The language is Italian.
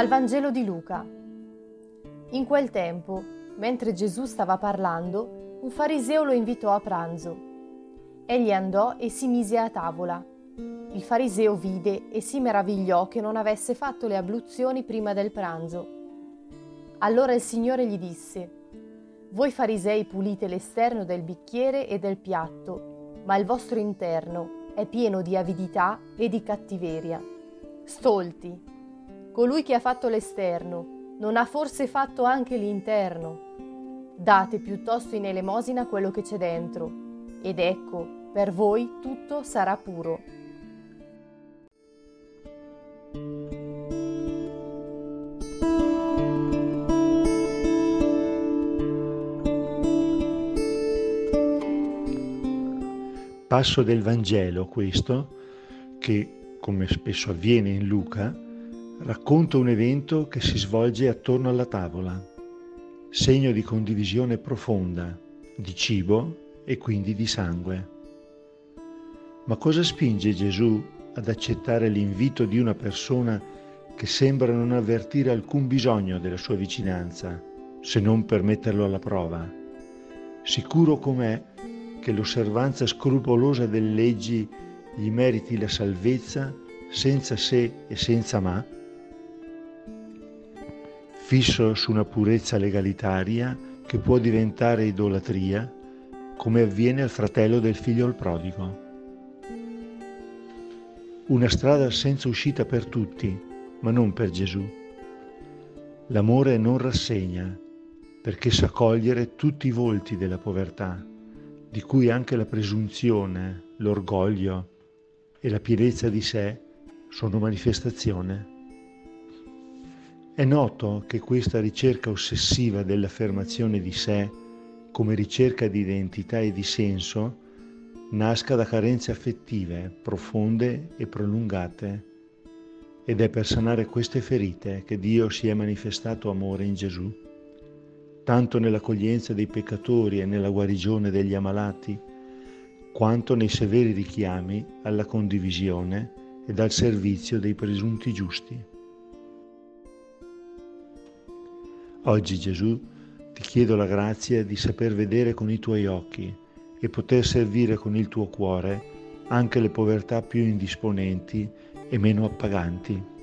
Dal Vangelo di Luca. In quel tempo, mentre Gesù stava parlando, un fariseo lo invitò a pranzo. Egli andò e si mise a tavola. Il fariseo vide e si meravigliò che non avesse fatto le abluzioni prima del pranzo. Allora il Signore gli disse, Voi farisei pulite l'esterno del bicchiere e del piatto, ma il vostro interno è pieno di avidità e di cattiveria. Stolti! Colui che ha fatto l'esterno non ha forse fatto anche l'interno? Date piuttosto in elemosina quello che c'è dentro, ed ecco, per voi tutto sarà puro. Passo del Vangelo questo, che come spesso avviene in Luca, racconta un evento che si svolge attorno alla tavola, segno di condivisione profonda, di cibo e quindi di sangue. Ma cosa spinge Gesù ad accettare l'invito di una persona che sembra non avvertire alcun bisogno della sua vicinanza, se non per metterlo alla prova? Sicuro com'è che l'osservanza scrupolosa delle leggi gli meriti la salvezza senza se e senza ma? Fisso su una purezza legalitaria che può diventare idolatria, come avviene al fratello del figlio al prodigo. Una strada senza uscita per tutti, ma non per Gesù. L'amore non rassegna, perché sa cogliere tutti i volti della povertà, di cui anche la presunzione, l'orgoglio e la pienezza di sé sono manifestazione. È noto che questa ricerca ossessiva dell'affermazione di sé come ricerca di identità e di senso nasca da carenze affettive profonde e prolungate ed è per sanare queste ferite che Dio si è manifestato amore in Gesù, tanto nell'accoglienza dei peccatori e nella guarigione degli ammalati, quanto nei severi richiami alla condivisione ed al servizio dei presunti giusti. Oggi Gesù ti chiedo la grazia di saper vedere con i tuoi occhi e poter servire con il tuo cuore anche le povertà più indisponenti e meno appaganti.